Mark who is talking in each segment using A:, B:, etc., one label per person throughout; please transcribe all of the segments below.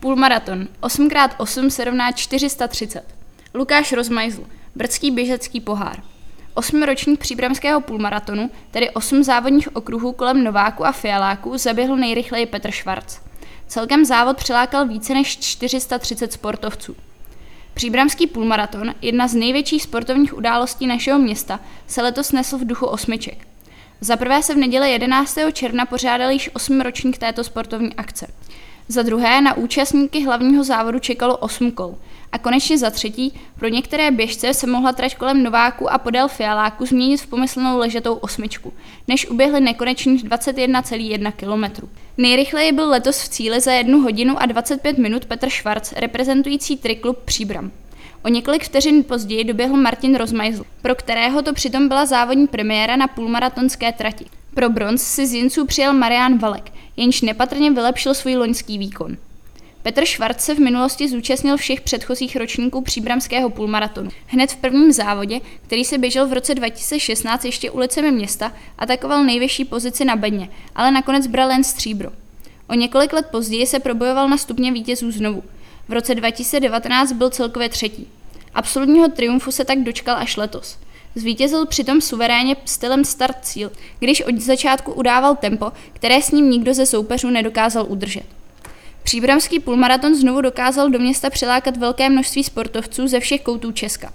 A: Půlmaraton 8x8 se rovná 430. Lukáš Rozmajzl, Brdský běžecký pohár. Osmi ročník příbramského půlmaratonu, tedy osm závodních okruhů kolem Nováku a Fialáku, zaběhl nejrychleji Petr Švarc. Celkem závod přilákal více než 430 sportovců. Příbramský půlmaraton, jedna z největších sportovních událostí našeho města, se letos nesl v duchu osmiček. Za prvé se v neděli 11. června pořádal již osm ročník této sportovní akce. Za druhé na účastníky hlavního závodu čekalo 8 kol. A konečně za třetí, pro některé běžce se mohla trať kolem Nováku a podél Fialáku změnit v pomyslnou ležetou osmičku, než uběhly nekonečných 21,1 km. Nejrychleji byl letos v cíli za 1 hodinu a 25 minut Petr Švarc, reprezentující triklub Příbram. O několik vteřin později doběhl Martin Rozmajzl, pro kterého to přitom byla závodní premiéra na půlmaratonské trati. Pro bronz si z Jinců přijel Marian Valek, jenž nepatrně vylepšil svůj loňský výkon. Petr Švarc se v minulosti zúčastnil všech předchozích ročníků příbramského půlmaratonu. Hned v prvním závodě, který se běžel v roce 2016 ještě ulicemi města, atakoval nejvyšší pozici na bedně, ale nakonec bral jen stříbro. O několik let později se probojoval na stupně vítězů znovu. V roce 2019 byl celkově třetí. Absolutního triumfu se tak dočkal až letos. Zvítězil přitom suverénně stylem start cíl, když od začátku udával tempo, které s ním nikdo ze soupeřů nedokázal udržet. Příbramský půlmaraton znovu dokázal do města přilákat velké množství sportovců ze všech koutů Česka.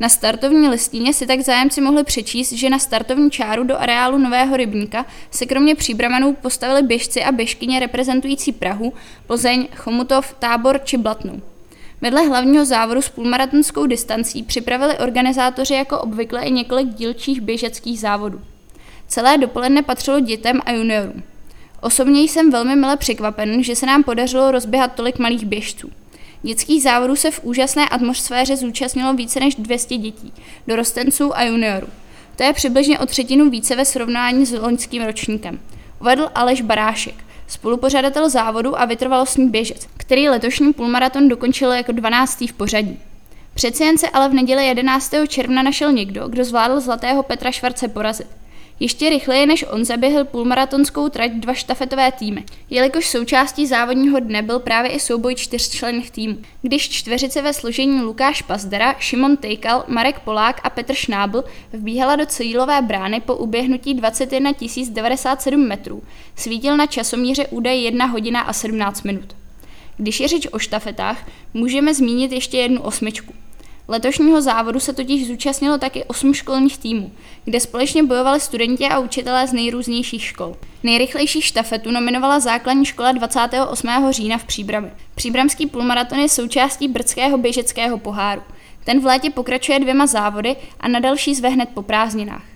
A: Na startovní listině si tak zájemci mohli přečíst, že na startovní čáru do areálu Nového rybníka se kromě příbramanů postavili běžci a běžkyně reprezentující Prahu, Plzeň, Chomutov, Tábor či Blatnou. Vedle hlavního závodu s půlmaratonskou distancí připravili organizátoři jako obvykle i několik dílčích běžeckých závodů. Celé dopoledne patřilo dětem a juniorům. Osobně jsem velmi mile překvapen, že se nám podařilo rozběhat tolik malých běžců. Dětských závodů se v úžasné atmosféře zúčastnilo více než 200 dětí, dorostenců a juniorů. To je přibližně o třetinu více ve srovnání s loňským ročníkem. Uvedl Aleš Barášek, spolupořadatel závodu a vytrvalostní běžec, který letošní půlmaraton dokončil jako 12. v pořadí. Přeci jen se ale v neděli 11. června našel někdo, kdo zvládl zlatého Petra Švarce porazit. Ještě rychleji než on zaběhl půlmaratonskou trať dva štafetové týmy, jelikož součástí závodního dne byl právě i souboj čtyřčlenných týmů. Když čtveřice ve složení Lukáš Pazdera, Šimon Tejkal, Marek Polák a Petr Šnábl vbíhala do cílové brány po uběhnutí 21 097 metrů, svítil na časomíře údaj 1 hodina a 17 minut. Když je řeč o štafetách, můžeme zmínit ještě jednu osmičku. Letošního závodu se totiž zúčastnilo taky osm školních týmů, kde společně bojovali studenti a učitelé z nejrůznějších škol. Nejrychlejší štafetu nominovala základní škola 28. října v Příbrami. Příbramský půlmaraton je součástí brdského běžeckého poháru. Ten v létě pokračuje dvěma závody a na další zve hned po prázdninách.